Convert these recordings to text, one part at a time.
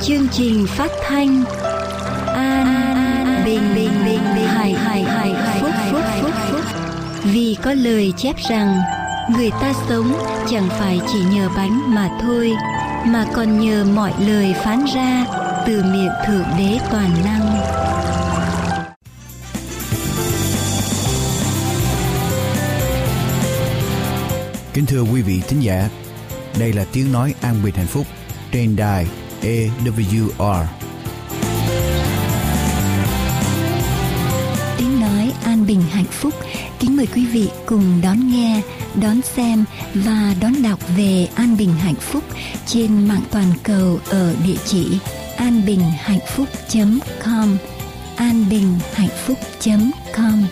chương trình phát thanh an bình bình bình bình hài hài hài hài phúc phúc phúc phúc. Vì có lời chép rằng người ta sống chẳng phải chỉ nhờ bánh mà thôi mà còn nhờ mọi lời phán ra từ miệng thượng đế toàn năng. Kính thưa quý vị thính giả, đây là tiếng nói an bình hạnh phúc trên đài AWR. Tiếng nói an bình hạnh phúc. Kính mời quý vị cùng đón nghe, đón xem và đón đọc về an bình hạnh phúc trên mạng toàn cầu ở địa chỉ anbinhhạnhphúc.com anbinhhạnhphúc.com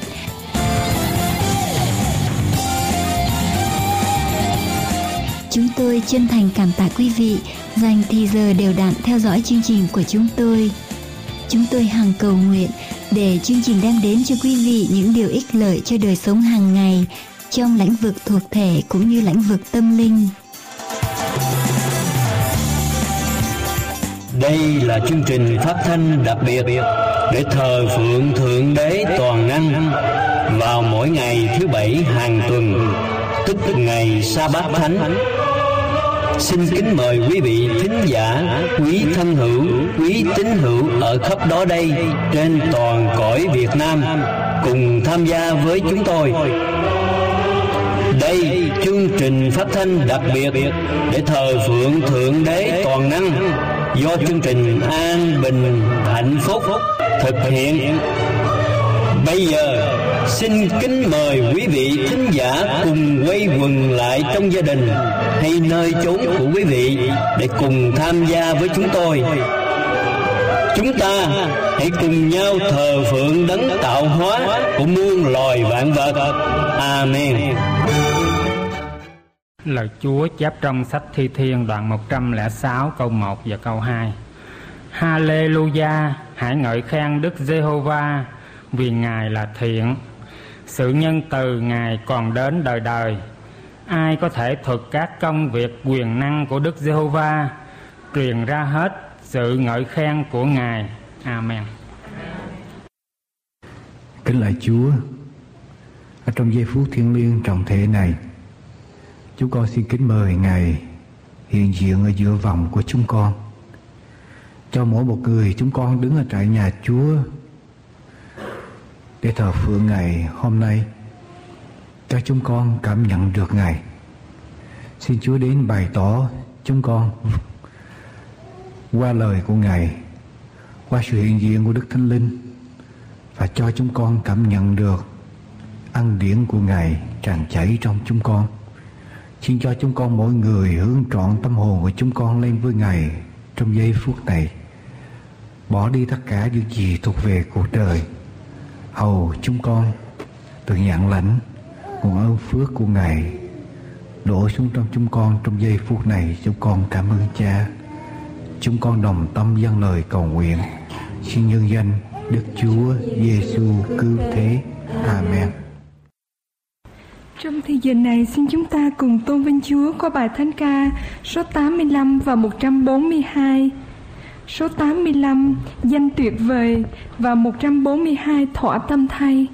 Chúng tôi chân thành cảm tạ quý vị dành thì giờ đều đặn theo dõi chương trình của chúng tôi. Chúng tôi hằng cầu nguyện để chương trình đem đến cho quý vị những điều ích lợi cho đời sống hàng ngày trong lĩnh vực thuộc thể cũng như lĩnh vực tâm linh. Đây là chương trình phát thanh đặc biệt để thờ phượng Thượng Đế Toàn Năng vào mỗi ngày thứ bảy hàng tuần, tức ngày Sa Bát Thánh Xin kính mời quý vị thính giả, quý thân hữu, quý tín hữu ở khắp đó đây trên toàn cõi Việt Nam cùng tham gia với chúng tôi. Đây chương trình phát thanh đặc biệt để thờ phượng Thượng Đế Toàn Năng do chương trình An Bình Hạnh Phúc thực hiện. Bây giờ xin kính mời quý vị thính giả cùng quay quần lại trong gia đình hay nơi chốn của quý vị để cùng tham gia với chúng tôi. Chúng ta hãy cùng nhau thờ phượng đấng tạo hóa của muôn loài vạn vật. Amen. Lời Chúa chép trong sách Thi Thiên đoạn 106 câu 1 và câu 2. Hallelujah, hãy ngợi khen Đức Giê-hô-va vì Ngài là thiện. Sự nhân từ Ngài còn đến đời đời ai có thể thuật các công việc quyền năng của Đức Giê-hô-va truyền ra hết sự ngợi khen của Ngài. Amen. Kính lạy Chúa, ở trong giây phút thiêng liêng trọng thể này, chúng con xin kính mời Ngài hiện diện ở giữa vòng của chúng con. Cho mỗi một người chúng con đứng ở trại nhà Chúa để thờ phượng Ngài hôm nay cho chúng con cảm nhận được Ngài. Xin Chúa đến bày tỏ chúng con qua lời của Ngài, qua sự hiện diện của Đức Thánh Linh và cho chúng con cảm nhận được ân điển của Ngài tràn chảy trong chúng con. Xin cho chúng con mỗi người hướng trọn tâm hồn của chúng con lên với Ngài trong giây phút này. Bỏ đi tất cả những gì thuộc về cuộc đời. Hầu chúng con được nhận lãnh nguồn ơn phước của Ngài đổ xuống trong chúng con trong giây phút này. Chúng con cảm ơn cha. Chúng con đồng tâm dâng lời cầu nguyện. Xin nhân danh Đức Chúa Giêsu cứu thế. Amen. Trong thời giờ này, xin chúng ta cùng tôn vinh Chúa qua bài thánh ca số 85 và 142 số 85 danh tuyệt vời và 142 thỏa tâm thay.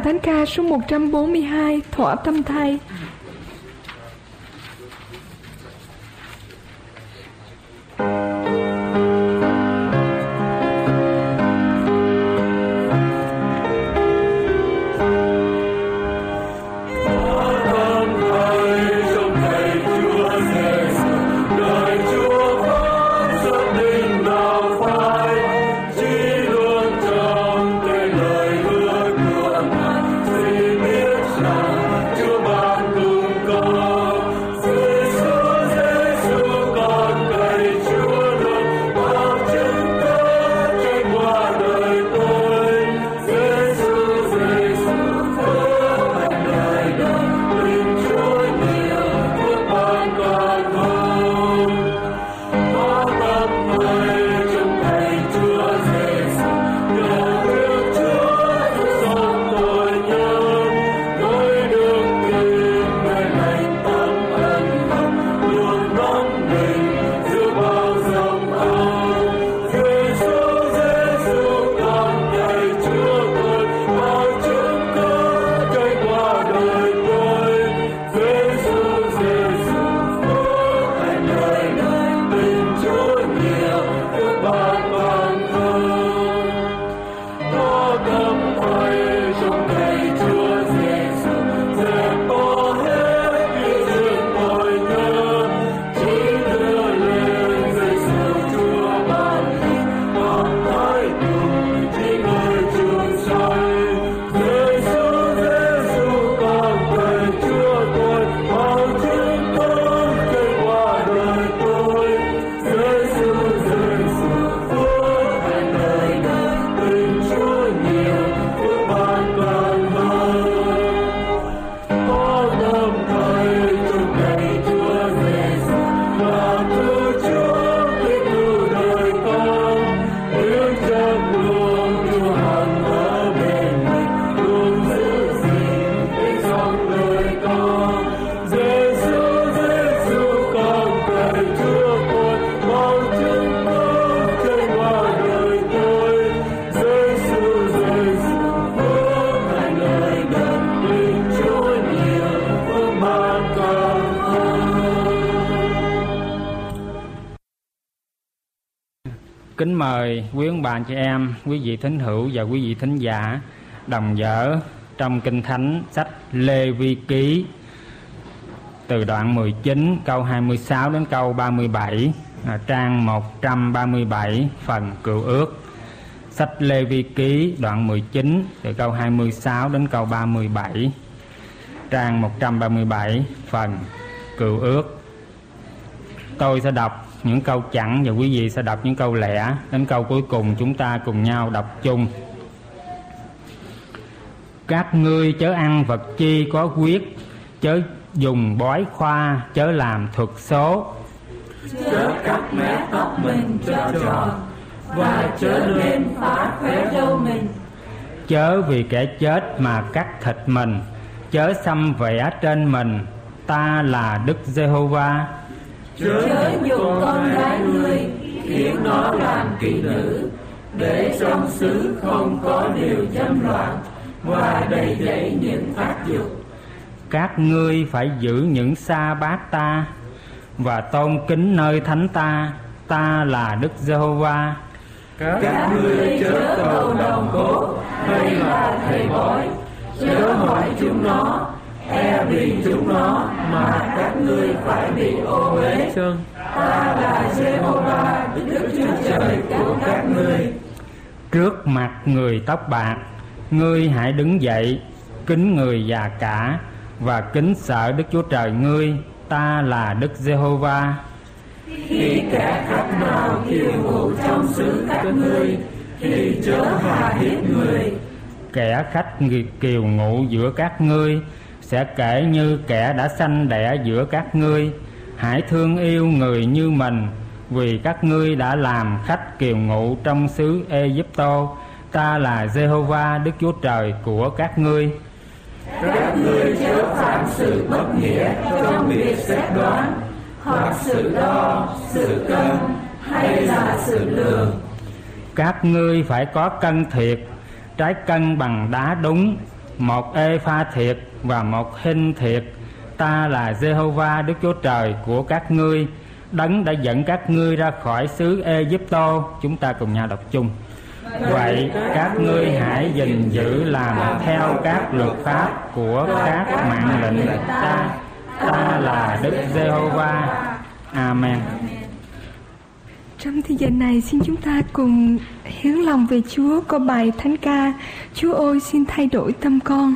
Thánh ca số 142 Thỏa tâm thay. Kính mời quý ông bà chị em, quý vị thính hữu và quý vị thính giả đồng dở trong Kinh Thánh sách Lê Vi Ký từ đoạn 19 câu 26 đến câu 37 à, trang 137 phần cựu ước. Sách Lê Vi Ký đoạn 19 từ câu 26 đến câu 37 trang 137 phần cựu ước. Tôi sẽ đọc những câu chặn và quý vị sẽ đọc những câu lẻ đến câu cuối cùng chúng ta cùng nhau đọc chung. Các ngươi chớ ăn vật chi có huyết chớ dùng bói khoa chớ làm thuật số. Chớ cắt mé tóc mình cho tròn và chớ nên phá khóe dâu mình. Chớ vì kẻ chết mà cắt thịt mình chớ xăm vẽ trên mình. Ta là đức giê-hô-va chớ dùng con gái ngươi khiến nó làm kỹ nữ. để trong xứ không có điều dâm loạn và đầy dẫy những phát dục. các ngươi phải giữ những sa bát ta và tôn kính nơi thánh ta. Ta là đức giê-hô-va. Các ngươi chớ cầu đồng cốt hay là thầy bói. chớ hỏi chúng nó e vì chúng nó mà các ngươi phải bị ô uế ta là Jehovah Đức Chúa Trời của các ngươi. Trước mặt người tóc bạc ngươi hãy đứng dậy kính người già cả và kính sợ Đức Chúa Trời ngươi ta là Đức Giê-hô-va khi kẻ khách nào kiều ngụ trong xứ các ngươi thì chớ hà hiếp người. Kẻ khách kiều ngụ giữa các ngươi sẽ kể như kẻ đã sanh đẻ giữa các ngươi. Hãy thương yêu người như mình vì các ngươi đã làm khách kiều ngụ trong xứ Egypto. Ta là Jehovah Đức Chúa Trời của các ngươi. Các ngươi chớ phạm sự bất nghĩa trong việc xét đoán hoặc sự đo sự cân hay là sự lường. Các ngươi phải có cân thiệt trái cân bằng đá đúng một ê pha thiệt và một hình thiệt, ta là Jehovah Đức Chúa Trời của các ngươi. Đấng đã dẫn các ngươi ra khỏi xứ Egypto chúng ta cùng nhau đọc chung. Vậy các ngươi hãy gìn giữ làm theo các luật pháp của các mạng lệnh ta. Ta là Đức Jehovah Amen. Trong thời gian này, xin chúng ta cùng hiến lòng về Chúa, có bài thánh ca. Chúa ơi, xin thay đổi tâm con.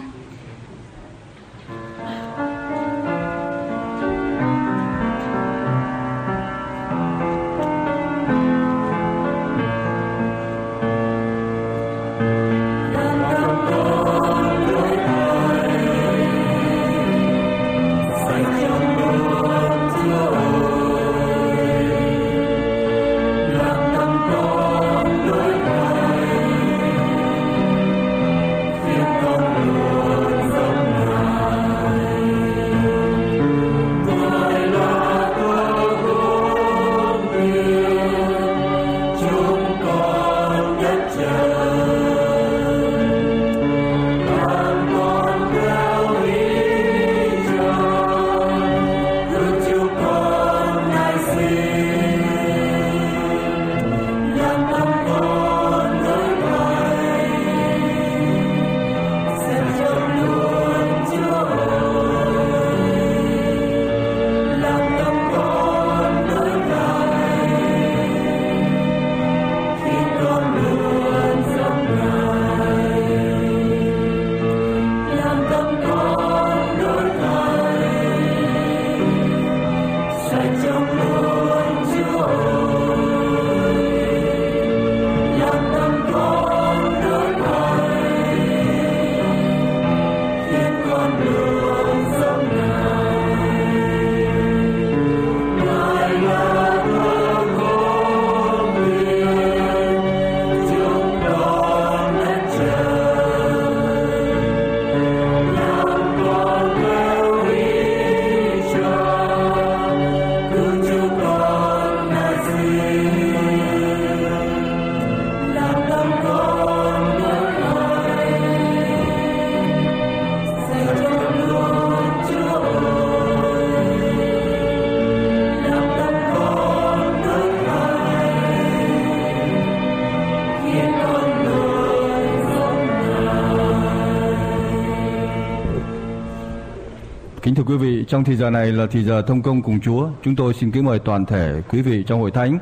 Vị, trong thời giờ này là thời giờ thông công cùng Chúa. Chúng tôi xin kính mời toàn thể quý vị trong hội thánh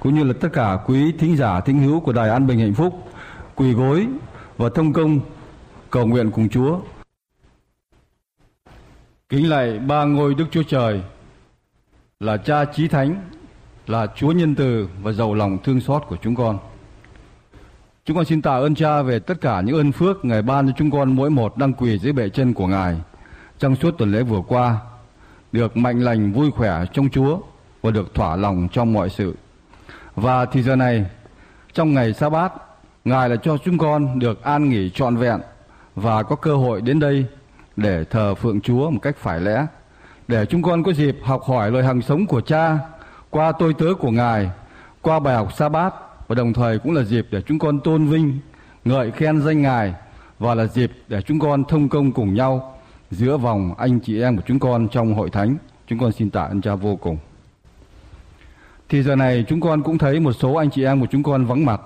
cũng như là tất cả quý thính giả thính hữu của Đài An Bình Hạnh Phúc quỳ gối và thông công cầu nguyện cùng Chúa. Kính lạy ba ngôi Đức Chúa Trời là Cha Chí Thánh, là Chúa Nhân Từ và giàu lòng thương xót của chúng con. Chúng con xin tạ ơn Cha về tất cả những ơn phước Ngài ban cho chúng con mỗi một đang quỳ dưới bệ chân của Ngài trong suốt tuần lễ vừa qua được mạnh lành vui khỏe trong Chúa và được thỏa lòng trong mọi sự. Và thì giờ này trong ngày sa bát Ngài là cho chúng con được an nghỉ trọn vẹn và có cơ hội đến đây để thờ phượng Chúa một cách phải lẽ, để chúng con có dịp học hỏi lời hằng sống của Cha qua tôi tớ của Ngài, qua bài học sa bát và đồng thời cũng là dịp để chúng con tôn vinh, ngợi khen danh Ngài và là dịp để chúng con thông công cùng nhau giữa vòng anh chị em của chúng con trong hội thánh. Chúng con xin tạ ơn cha vô cùng. Thì giờ này chúng con cũng thấy một số anh chị em của chúng con vắng mặt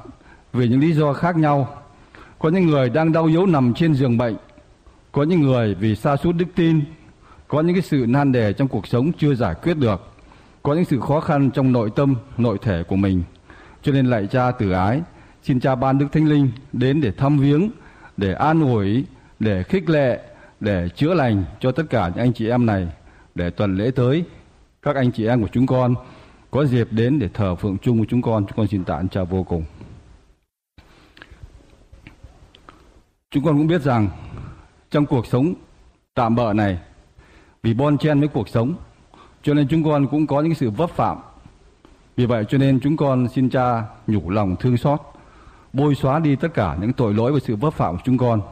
vì những lý do khác nhau. Có những người đang đau yếu nằm trên giường bệnh, có những người vì sa sút đức tin, có những cái sự nan đề trong cuộc sống chưa giải quyết được, có những sự khó khăn trong nội tâm, nội thể của mình. Cho nên lạy cha từ ái, xin cha ban đức thánh linh đến để thăm viếng, để an ủi, để khích lệ, để chữa lành cho tất cả những anh chị em này để tuần lễ tới. Các anh chị em của chúng con có dịp đến để thờ phượng chung với chúng con. Chúng con xin tạ ơn cha vô cùng. Chúng con cũng biết rằng trong cuộc sống tạm bợ này, vì bon chen với cuộc sống, cho nên chúng con cũng có những sự vấp phạm. Vì vậy cho nên chúng con xin cha nhủ lòng thương xót, bôi xóa đi tất cả những tội lỗi và sự vấp phạm của chúng con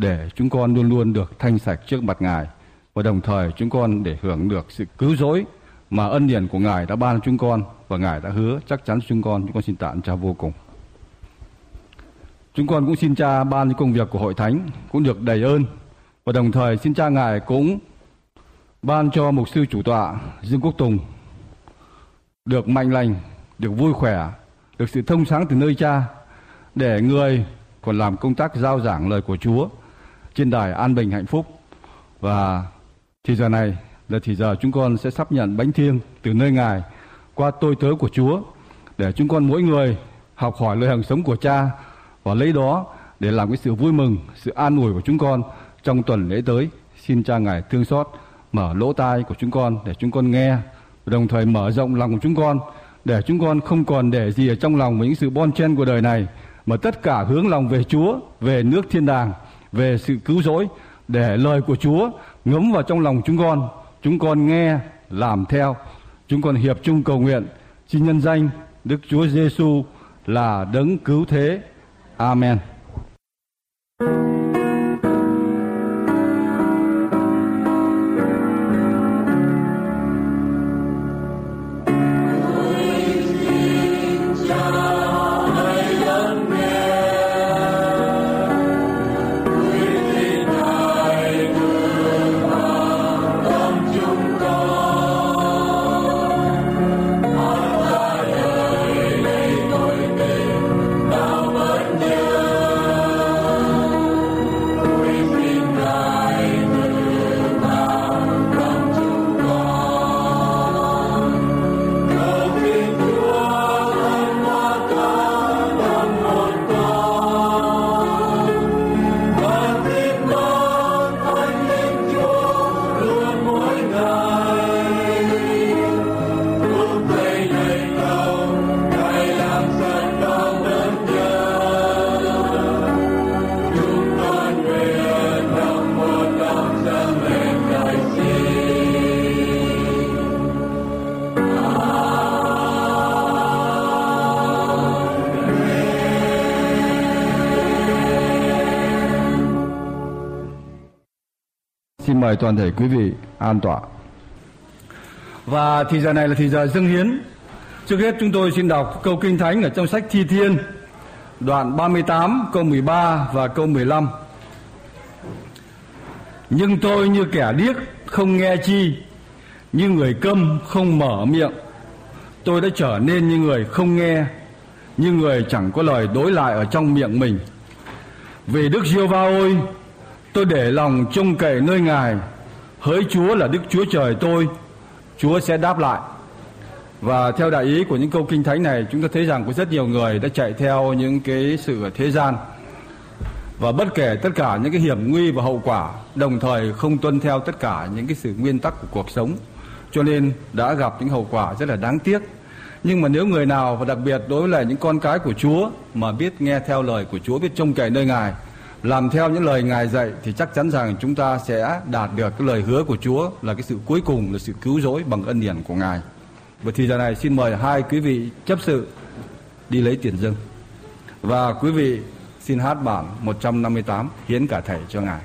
để chúng con luôn luôn được thanh sạch trước mặt Ngài. Và đồng thời chúng con để hưởng được sự cứu rỗi mà ân điển của Ngài đã ban cho chúng con và Ngài đã hứa chắc chắn chúng con. Chúng con xin tạ ơn cha vô cùng. Chúng con cũng xin cha ban những công việc của hội thánh cũng được đầy ơn. Và đồng thời xin cha ngài cũng ban cho mục sư chủ tọa Dương Quốc Tùng được mạnh lành, được vui khỏe, được sự thông sáng từ nơi cha để người còn làm công tác giao giảng lời của Chúa trên đài an bình hạnh phúc và thì giờ này là thì giờ chúng con sẽ sắp nhận bánh thiêng từ nơi ngài qua tôi tớ của Chúa để chúng con mỗi người học hỏi lời hàng sống của cha và lấy đó để làm cái sự vui mừng, sự an ủi của chúng con trong tuần lễ tới. Xin cha ngài thương xót, mở lỗ tai của chúng con để chúng con nghe, đồng thời mở rộng lòng của chúng con để chúng con không còn để gì ở trong lòng với những sự bon chen của đời này mà tất cả hướng lòng về Chúa, về nước thiên đàng, về sự cứu rỗi để lời của Chúa ngấm vào trong lòng chúng con. Chúng con nghe, làm theo. Chúng con hiệp chung cầu nguyện xin nhân danh Đức Chúa Giêsu là đấng cứu thế. Amen. Mời toàn thể quý vị an tọa. Và thì giờ này là thì giờ dâng hiến. Trước hết chúng tôi xin đọc câu kinh thánh ở trong sách Thi Thiên, đoạn 38 câu 13 và câu 15. Nhưng tôi như kẻ điếc không nghe chi, như người câm không mở miệng. Tôi đã trở nên như người không nghe, như người chẳng có lời đối lại ở trong miệng mình. Vì Đức Giê-va ôi, Tôi để lòng trông cậy nơi Ngài, hỡi Chúa là Đức Chúa Trời tôi, Chúa sẽ đáp lại. Và theo đại ý của những câu kinh thánh này, chúng ta thấy rằng có rất nhiều người đã chạy theo những cái sự ở thế gian và bất kể tất cả những cái hiểm nguy và hậu quả, đồng thời không tuân theo tất cả những cái sự nguyên tắc của cuộc sống, cho nên đã gặp những hậu quả rất là đáng tiếc. Nhưng mà nếu người nào và đặc biệt đối với lại những con cái của Chúa mà biết nghe theo lời của Chúa, biết trông cậy nơi Ngài làm theo những lời Ngài dạy thì chắc chắn rằng chúng ta sẽ đạt được cái lời hứa của Chúa là cái sự cuối cùng, là sự cứu rỗi bằng ân điển của Ngài. Và thì giờ này xin mời hai quý vị chấp sự đi lấy tiền dâng. Và quý vị xin hát bản 158 hiến cả thể cho Ngài.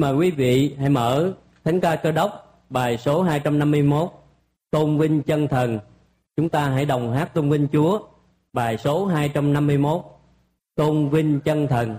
Xin mời quý vị hãy mở Thánh ca cơ đốc, bài số 251 Tôn vinh chân thần. Chúng ta hãy đồng hát tôn vinh Chúa, bài số 251 Tôn vinh chân thần.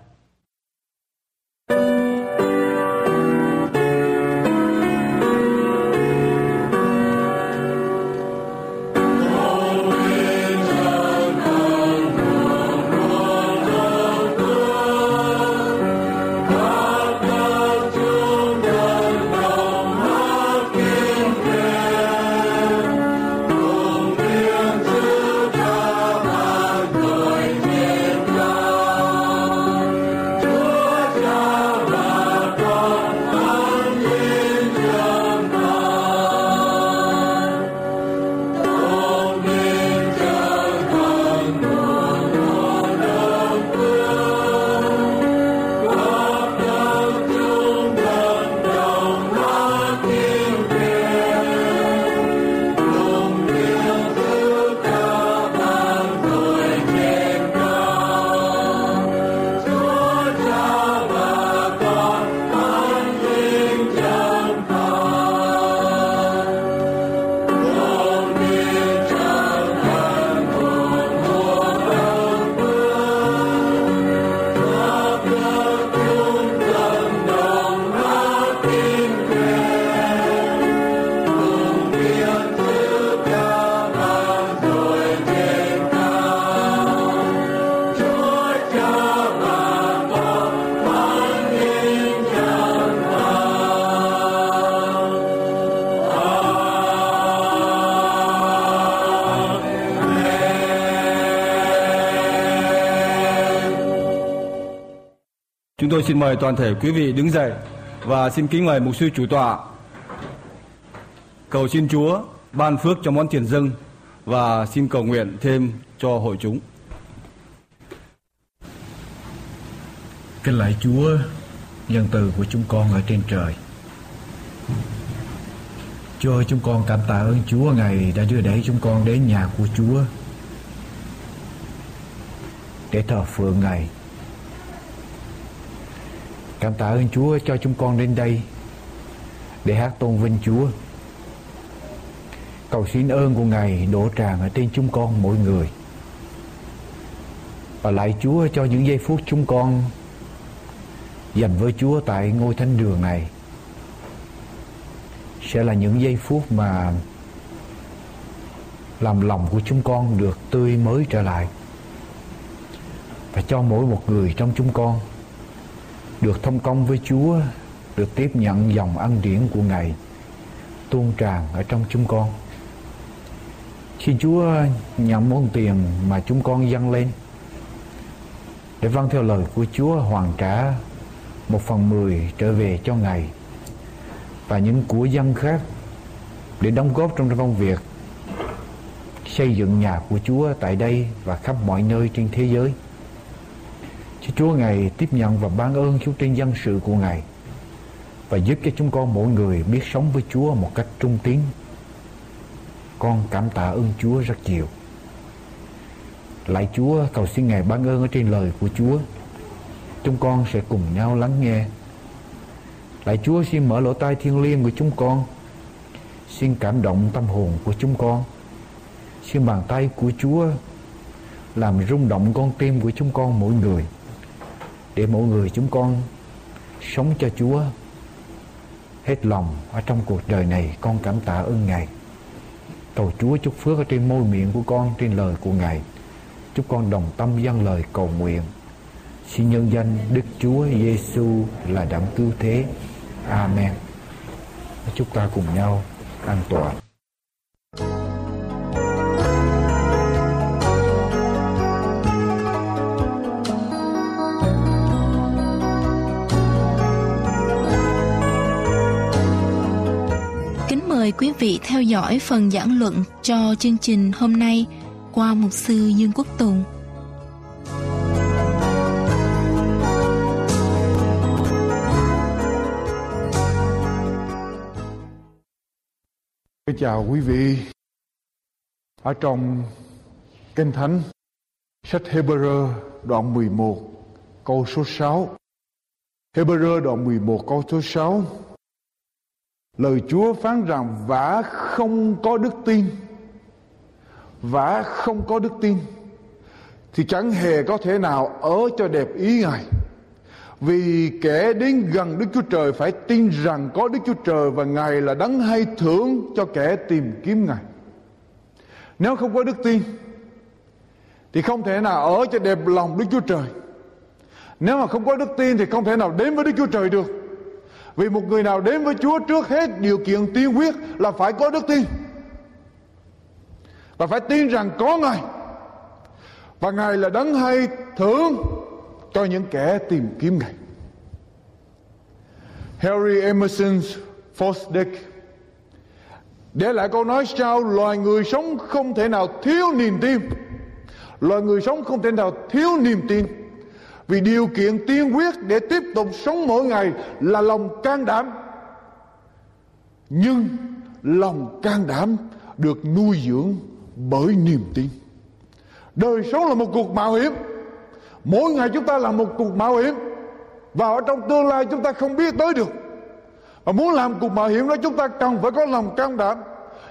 Tôi xin mời toàn thể quý vị đứng dậy và xin kính mời mục sư chủ tọa cầu xin Chúa ban phước cho món tiền dâng và xin cầu nguyện thêm cho hội chúng. Kính lạy Chúa, nhân từ của chúng con ở trên trời. Chúa ơi, chúng con cảm tạ ơn Chúa ngày đã đưa đẩy chúng con đến nhà của Chúa để thờ phượng Ngài. Cảm tạ ơn Chúa cho chúng con đến đây để hát tôn vinh Chúa. Cầu xin ơn của Ngài đổ tràn ở trên chúng con mỗi người. Và lại Chúa cho những giây phút chúng con dành với Chúa tại ngôi thánh đường này sẽ là những giây phút mà làm lòng của chúng con được tươi mới trở lại và cho mỗi một người trong chúng con được thông công với Chúa, được tiếp nhận dòng ân điển của Ngài, tuôn tràn ở trong chúng con khi Chúa nhận món tiền mà chúng con dâng lên, để vâng theo lời của Chúa hoàn trả một phần mười trở về cho Ngài và những của dân khác để đóng góp trong công việc xây dựng nhà của Chúa tại đây và khắp mọi nơi trên thế giới. Cho Chúa Ngài tiếp nhận và ban ơn Chúa trên dân sự của Ngài, và giúp cho chúng con mỗi người biết sống với Chúa một cách trung tín. Con cảm tạ ơn Chúa rất nhiều. Lại Chúa, cầu xin Ngài ban ơn ở trên lời của Chúa. Chúng con sẽ cùng nhau lắng nghe Lạy Chúa, xin mở lỗ tai thiên liêng của chúng con Xin cảm động tâm hồn của chúng con Xin bàn tay của Chúa Làm rung động con tim của chúng con mỗi người để mỗi người chúng con Sống cho Chúa Hết lòng ở trong cuộc đời này, Con cảm tạ ơn Ngài Cầu Chúa chúc phước ở trên môi miệng của con, Trên lời của Ngài Chúc con đồng tâm dâng lời cầu nguyện Xin nhân danh Đức Chúa Giêsu là đấng cứu thế. Amen. Chúng ta cùng nhau an toàn. Mời quý vị theo dõi phần giảng luận cho chương trình hôm nay qua mục sư Dương Quốc Tùng. Chào quý vị. Ở trong Kinh Thánh, sách Hebrew đoạn 11, câu số 6. Hebrew đoạn 11 câu số 6 Lời Chúa phán rằng, vả không có đức tin. Vả không có đức tin. Thì chẳng hề có thể nào ở cho đẹp ý Ngài. Vì kẻ đến gần Đức Chúa Trời phải tin rằng có Đức Chúa Trời Và Ngài là đấng hay thưởng cho kẻ tìm kiếm Ngài. Nếu không có đức tin, Thì không thể nào ở cho đẹp lòng Đức Chúa Trời. Nếu mà không có đức tin thì không thể nào đến với Đức Chúa Trời được. Vì một người nào đến với Chúa trước hết, điều kiện tiên quyết là phải có đức tin. Và phải tin rằng có Ngài. Và Ngài là đấng hay thưởng cho những kẻ tìm kiếm Ngài. Harry Emerson Fosdick để lại câu nói sau, loài người sống không thể nào thiếu niềm tin loài người sống không thể nào thiếu niềm tin vì điều kiện tiên quyết để tiếp tục sống mỗi ngày là lòng can đảm. Nhưng lòng can đảm được nuôi dưỡng bởi niềm tin. Đời sống là một cuộc mạo hiểm. Mỗi ngày chúng ta là một cuộc mạo hiểm. Và ở trong tương lai chúng ta không biết tới được. Và muốn làm cuộc mạo hiểm đó, chúng ta cần phải có lòng can đảm.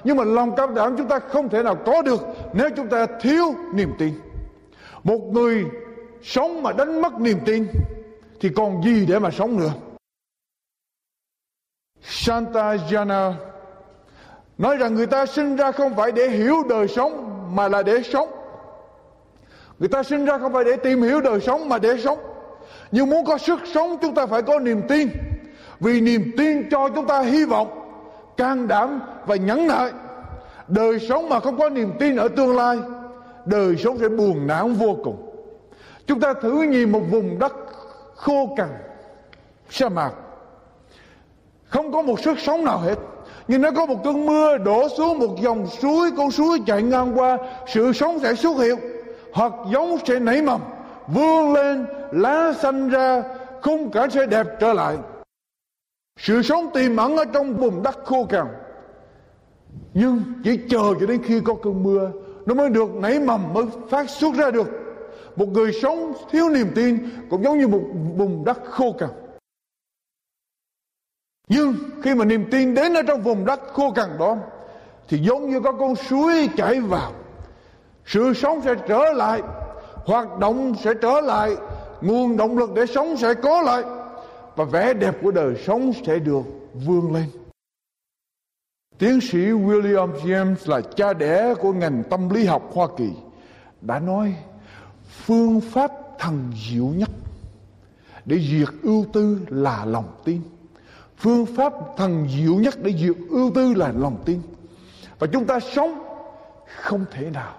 Nhưng mà lòng can đảm chúng ta không thể nào có được nếu chúng ta thiếu niềm tin. Một người sống mà đánh mất niềm tin, thì còn gì để mà sống nữa? Santa Jana nói rằng người ta sinh ra không phải để hiểu đời sống, mà là để sống. Người ta sinh ra không phải để tìm hiểu đời sống, mà để sống. Nhưng muốn có sức sống, chúng ta phải có niềm tin. Vì niềm tin cho chúng ta hy vọng, can đảm và nhẫn nại. Đời sống mà không có niềm tin ở tương lai, đời sống sẽ buồn não vô cùng. Chúng ta thử nhìn một vùng đất khô cằn, sa mạc. Không có một sức sống nào hết. Nhưng nó có một cơn mưa đổ xuống một dòng suối, con suối chạy ngang qua, sự sống sẽ xuất hiện. Hoặc giống sẽ nảy mầm, vươn lên, lá xanh ra, khung cảnh sẽ đẹp trở lại. Sự sống tiềm ẩn ở trong vùng đất khô cằn. Nhưng chỉ chờ cho đến khi có cơn mưa, nó mới được nảy mầm, mới phát xuất ra được một người sống thiếu niềm tin cũng giống như một vùng đất khô cằn. Nhưng khi mà niềm tin đến ở trong vùng đất khô cằn đó, thì giống như có con suối chảy vào. Sự sống sẽ trở lại, hoạt động sẽ trở lại, nguồn động lực để sống sẽ có lại, và vẻ đẹp của đời sống sẽ được vươn lên. Tiến sĩ William James là cha đẻ của ngành tâm lý học Hoa Kỳ đã nói phương pháp thần diệu nhất để diệt ưu tư là lòng tin. Phương pháp thần diệu nhất để diệt ưu tư là lòng tin. Và chúng ta sống không thể nào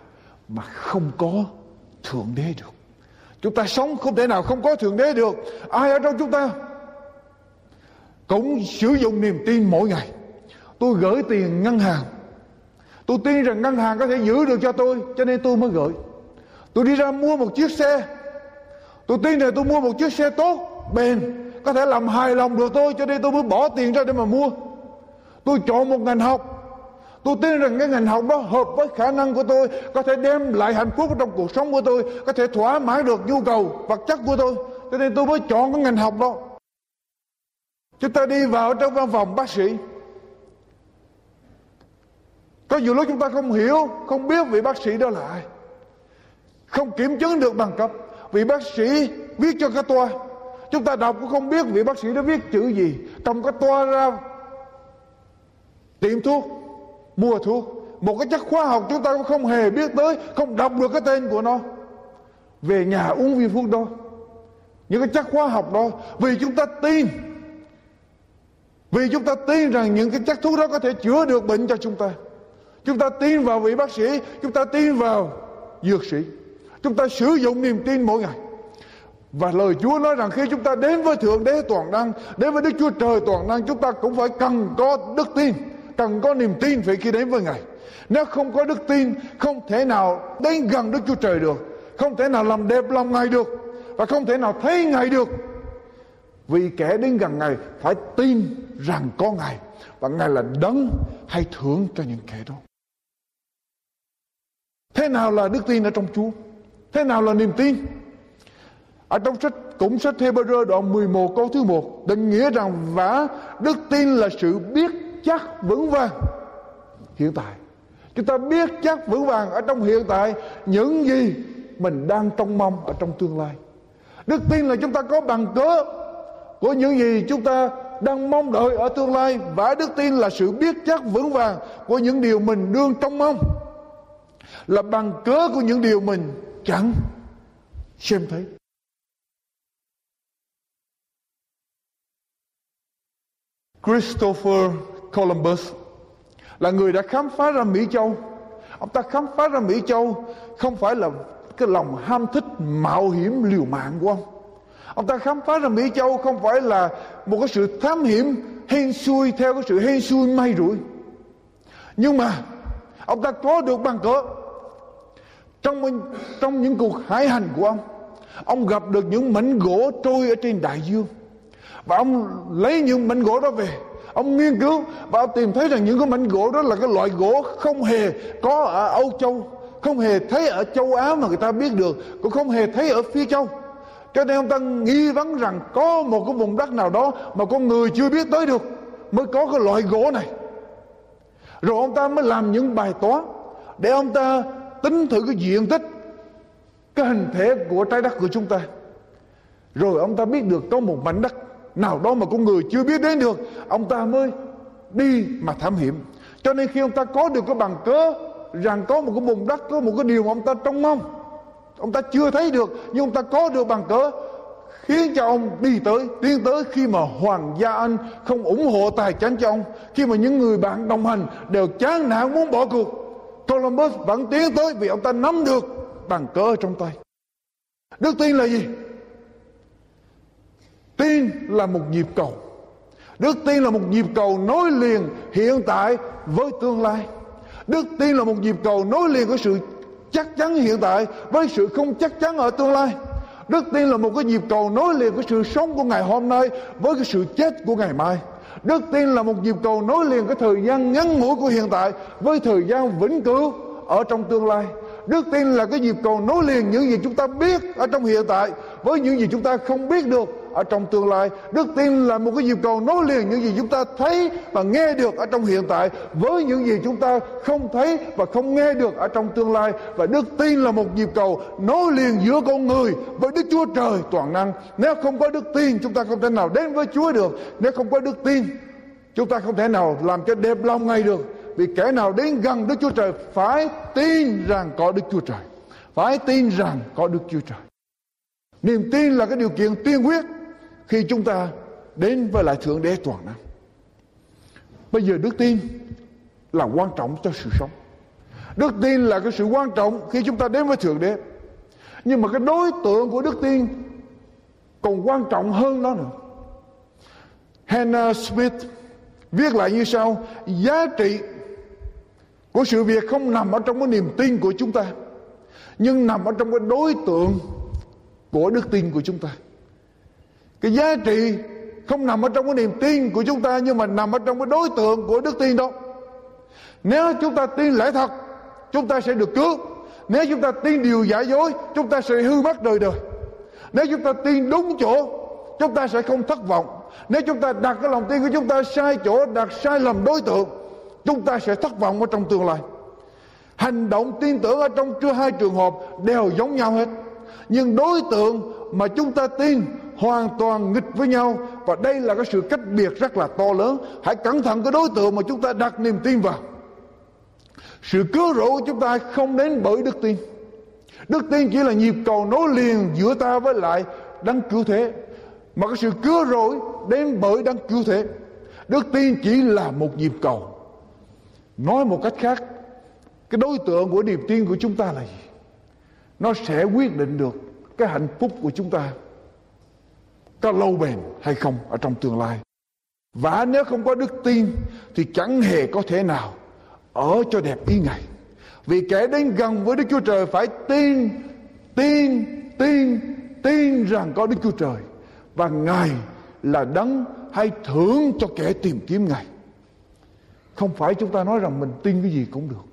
mà không có thượng đế được. Chúng ta sống không thể nào không có thượng đế được. Ai ở trong chúng ta cũng sử dụng niềm tin mỗi ngày. Tôi gửi tiền ngân hàng. Tôi tin rằng ngân hàng có thể giữ được cho tôi, cho nên tôi mới gửi tôi đi ra mua một chiếc xe. Tôi tin rằng tôi mua một chiếc xe tốt, bền. Có thể làm hài lòng được tôi cho nên tôi mới bỏ tiền ra để mà mua. Tôi chọn một ngành học. Tôi tin rằng cái ngành học đó hợp với khả năng của tôi, có thể đem lại hạnh phúc trong cuộc sống của tôi, có thể thỏa mãn được nhu cầu, vật chất của tôi. Cho nên tôi mới chọn cái ngành học đó. Chúng ta đi vào trong văn phòng, bác sĩ. Có nhiều lúc chúng ta không hiểu, không biết vị bác sĩ đó là ai không kiểm chứng được bằng cấp. Vị bác sĩ viết cho cái toa. Chúng ta đọc cũng không biết vị bác sĩ đó viết chữ gì. Cầm cái toa ra tiệm thuốc, mua thuốc. Một cái chất khoa học chúng ta cũng không hề biết tới, không đọc được cái tên của nó. Về nhà uống viên thuốc đó. Những cái chất khoa học đó, vì chúng ta tin, vì chúng ta tin rằng những cái chất thuốc đó có thể chữa được bệnh cho chúng ta. Chúng ta tin vào vị bác sĩ, chúng ta tin vào dược sĩ. Chúng ta sử dụng niềm tin mỗi ngày. Và lời Chúa nói rằng khi chúng ta đến với Thượng Đế Toàn Năng, đến với Đức Chúa Trời Toàn Năng, chúng ta cũng phải cần có đức tin, cần có niềm tin phải khi đến với Ngài. Nếu không có đức tin, không thể nào đến gần Đức Chúa Trời được, không thể nào làm đẹp lòng Ngài được, và không thể nào thấy Ngài được. Vì kẻ đến gần Ngài phải tin rằng có Ngài, và Ngài là đấng hay thưởng cho những kẻ đó. Thế nào là đức tin ở trong Chúa? Thế nào là niềm tin? ở trong sách, cũng sách Hebrew đoạn 11 câu thứ 1 định nghĩa rằng và đức tin là sự biết chắc vững vàng hiện tại. Chúng ta biết chắc vững vàng ở trong hiện tại những gì mình đang trông mong ở trong tương lai. Đức tin là chúng ta có bằng cớ của những gì chúng ta đang mong đợi ở tương lai. Và đức tin là sự biết chắc vững vàng của những điều mình đương trông mong, là bằng cớ của những điều mình chẳng xem thấy Christopher Columbus là người đã khám phá ra Mỹ Châu. Ông ta khám phá ra Mỹ Châu không phải là cái lòng ham thích mạo hiểm liều mạng của ông. Ông ta khám phá ra Mỹ Châu không phải là một cái sự thám hiểm hên xui theo cái sự hên xui may rủi. Nhưng mà ông ta có được bằng cớ trong trong những cuộc hải hành của ông ông gặp được những mảnh gỗ trôi ở trên đại dương. Và ông lấy những mảnh gỗ đó về. Ông nghiên cứu và ông tìm thấy rằng những cái mảnh gỗ đó là cái loại gỗ không hề có ở Âu Châu, không hề thấy ở châu Á mà người ta biết được, cũng không hề thấy ở phía châu. Cho nên ông ta nghi vấn rằng có một cái vùng đất nào đó mà con người chưa biết tới được mới có cái loại gỗ này. Rồi ông ta mới làm những bài toán để ông ta tính thử cái diện tích, cái hình thể của trái đất của chúng ta. Rồi ông ta biết được có một mảnh đất nào đó mà con người chưa biết đến được. Ông ta mới đi mà thám hiểm. Cho nên khi ông ta có được cái bằng cớ rằng có một cái vùng đất, có một cái điều mà ông ta trông mong, ông ta chưa thấy được, nhưng ông ta có được bằng cớ, khiến cho ông đi tới, tiến tới khi mà hoàng gia anh không ủng hộ tài chính cho ông, khi mà những người bạn đồng hành đều chán nản muốn bỏ cuộc. Columbus vẫn tiến tới vì ông ta nắm được bằng cớ trong tay. Đức tin là gì? Tin là một nhịp cầu. Đức tin là một nhịp cầu nối liền hiện tại với tương lai. Đức tin là một nhịp cầu nối liền với sự chắc chắn hiện tại với sự không chắc chắn ở tương lai. Đức tin là một cái nhịp cầu nối liền với sự sống của ngày hôm nay với cái sự chết của ngày mai đức tin là một nhịp cầu nối liền cái thời gian ngắn ngủi của hiện tại với thời gian vĩnh cửu ở trong tương lai đức tin là cái nhịp cầu nối liền những gì chúng ta biết ở trong hiện tại với những gì chúng ta không biết được ở trong tương lai. Đức tin là một cái nhịp cầu nối liền những gì chúng ta thấy và nghe được ở trong hiện tại với những gì chúng ta không thấy và không nghe được ở trong tương lai. Và đức tin là một nhịp cầu nối liền giữa con người với đức chúa trời toàn năng. Nếu không có đức tin, chúng ta không thể nào đến với chúa được. Nếu không có đức tin, chúng ta không thể nào làm cho đẹp lòng ngay được vì kẻ nào đến gần Đức Chúa Trời phải tin rằng có Đức Chúa Trời. Phải tin rằng có Đức Chúa Trời. Niềm tin là cái điều kiện tiên quyết khi chúng ta đến với lại Thượng Đế toàn năng. Bây giờ đức tin là quan trọng cho sự sống. Đức tin là cái sự quan trọng khi chúng ta đến với Thượng Đế. Nhưng mà cái đối tượng của đức tin còn quan trọng hơn đó nữa. Hannah Smith viết lại như sau, giá trị của sự việc không nằm ở trong cái niềm tin của chúng ta, nhưng nằm ở trong cái đối tượng của đức tin của chúng ta. Cái giá trị không nằm ở trong cái niềm tin của chúng ta, nhưng mà nằm ở trong cái đối tượng của đức tin đó. Nếu chúng ta tin lẽ thật, chúng ta sẽ được cứu. Nếu chúng ta tin điều giả dối, chúng ta sẽ hư mất đời đời. Nếu chúng ta tin đúng chỗ, chúng ta sẽ không thất vọng. Nếu chúng ta đặt cái lòng tin của chúng ta sai chỗ, đặt sai lầm đối tượng chúng ta sẽ thất vọng ở trong tương lai. Hành động tin tưởng ở trong chưa hai trường hợp đều giống nhau hết. Nhưng đối tượng mà chúng ta tin hoàn toàn nghịch với nhau, và đây là cái sự cách biệt rất là to lớn. Hãy cẩn thận cái đối tượng mà chúng ta đặt niềm tin vào. Sự cứu rỗi của chúng ta không đến bởi đức tin. Đức tin chỉ là nhịp cầu nối liền giữa ta với lại đấng cứu thế. Mà cái sự cứu rỗi đến bởi đấng cứu thế, đức tin chỉ là một nhịp cầu nói một cách khác cái đối tượng của niềm tin của chúng ta là gì? Nó sẽ quyết định được cái hạnh phúc của chúng ta có lâu bền hay không ở trong tương lai. Và nếu không có đức tin thì chẳng hề có thể nào ở cho đẹp ý ngày vì kẻ đến gần với Đức Chúa Trời phải tin, tin, tin, tin rằng có Đức Chúa Trời. Và Ngài là đấng hay thưởng cho kẻ tìm kiếm Ngài. Không phải chúng ta nói rằng mình tin cái gì cũng được.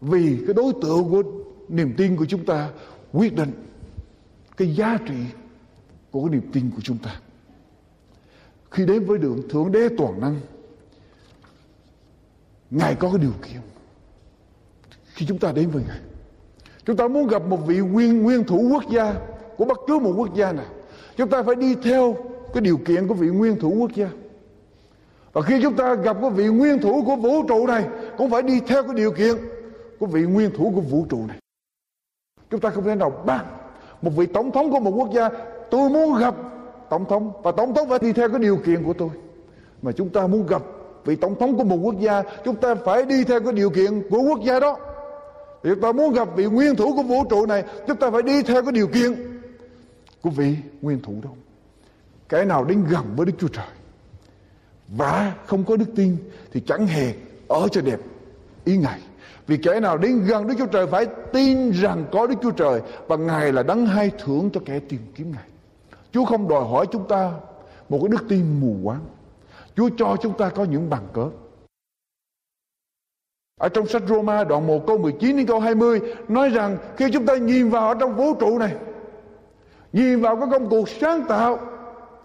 Vì cái đối tượng của niềm tin của chúng ta quyết định cái giá trị của cái niềm tin của chúng ta. Khi đến với đường thượng đế toàn năng, ngài có cái điều kiện. Khi chúng ta đến với ngài, chúng ta muốn gặp một vị nguyên nguyên thủ quốc gia của bất cứ một quốc gia nào. Chúng ta phải đi theo cái điều kiện của vị nguyên thủ quốc gia và khi chúng ta gặp cái vị nguyên thủ của vũ trụ này, cũng phải đi theo cái điều kiện của vị nguyên thủ của vũ trụ này. Chúng ta không thể nào ban một vị tổng thống của một quốc gia. Tôi muốn gặp tổng thống, và tổng thống phải đi theo cái điều kiện của tôi. Mà chúng ta muốn gặp vị tổng thống của một quốc gia, chúng ta phải đi theo cái điều kiện của quốc gia đó. Thì chúng ta muốn gặp vị nguyên thủ của vũ trụ này, chúng ta phải đi theo cái điều kiện của vị nguyên thủ đó. Cái nào đến gần với đức chúa trời và không có đức tin thì chẳng hề ở cho đẹp ý ngài vì kẻ nào đến gần Đức Chúa Trời phải tin rằng có Đức Chúa Trời và Ngài là đấng hay thưởng cho kẻ tìm kiếm Ngài. Chúa không đòi hỏi chúng ta một cái đức tin mù quáng. Chúa cho chúng ta có những bằng cớ. Ở trong sách Roma đoạn 1 câu 19 đến câu 20 nói rằng khi chúng ta nhìn vào ở trong vũ trụ này, nhìn vào cái công cuộc sáng tạo,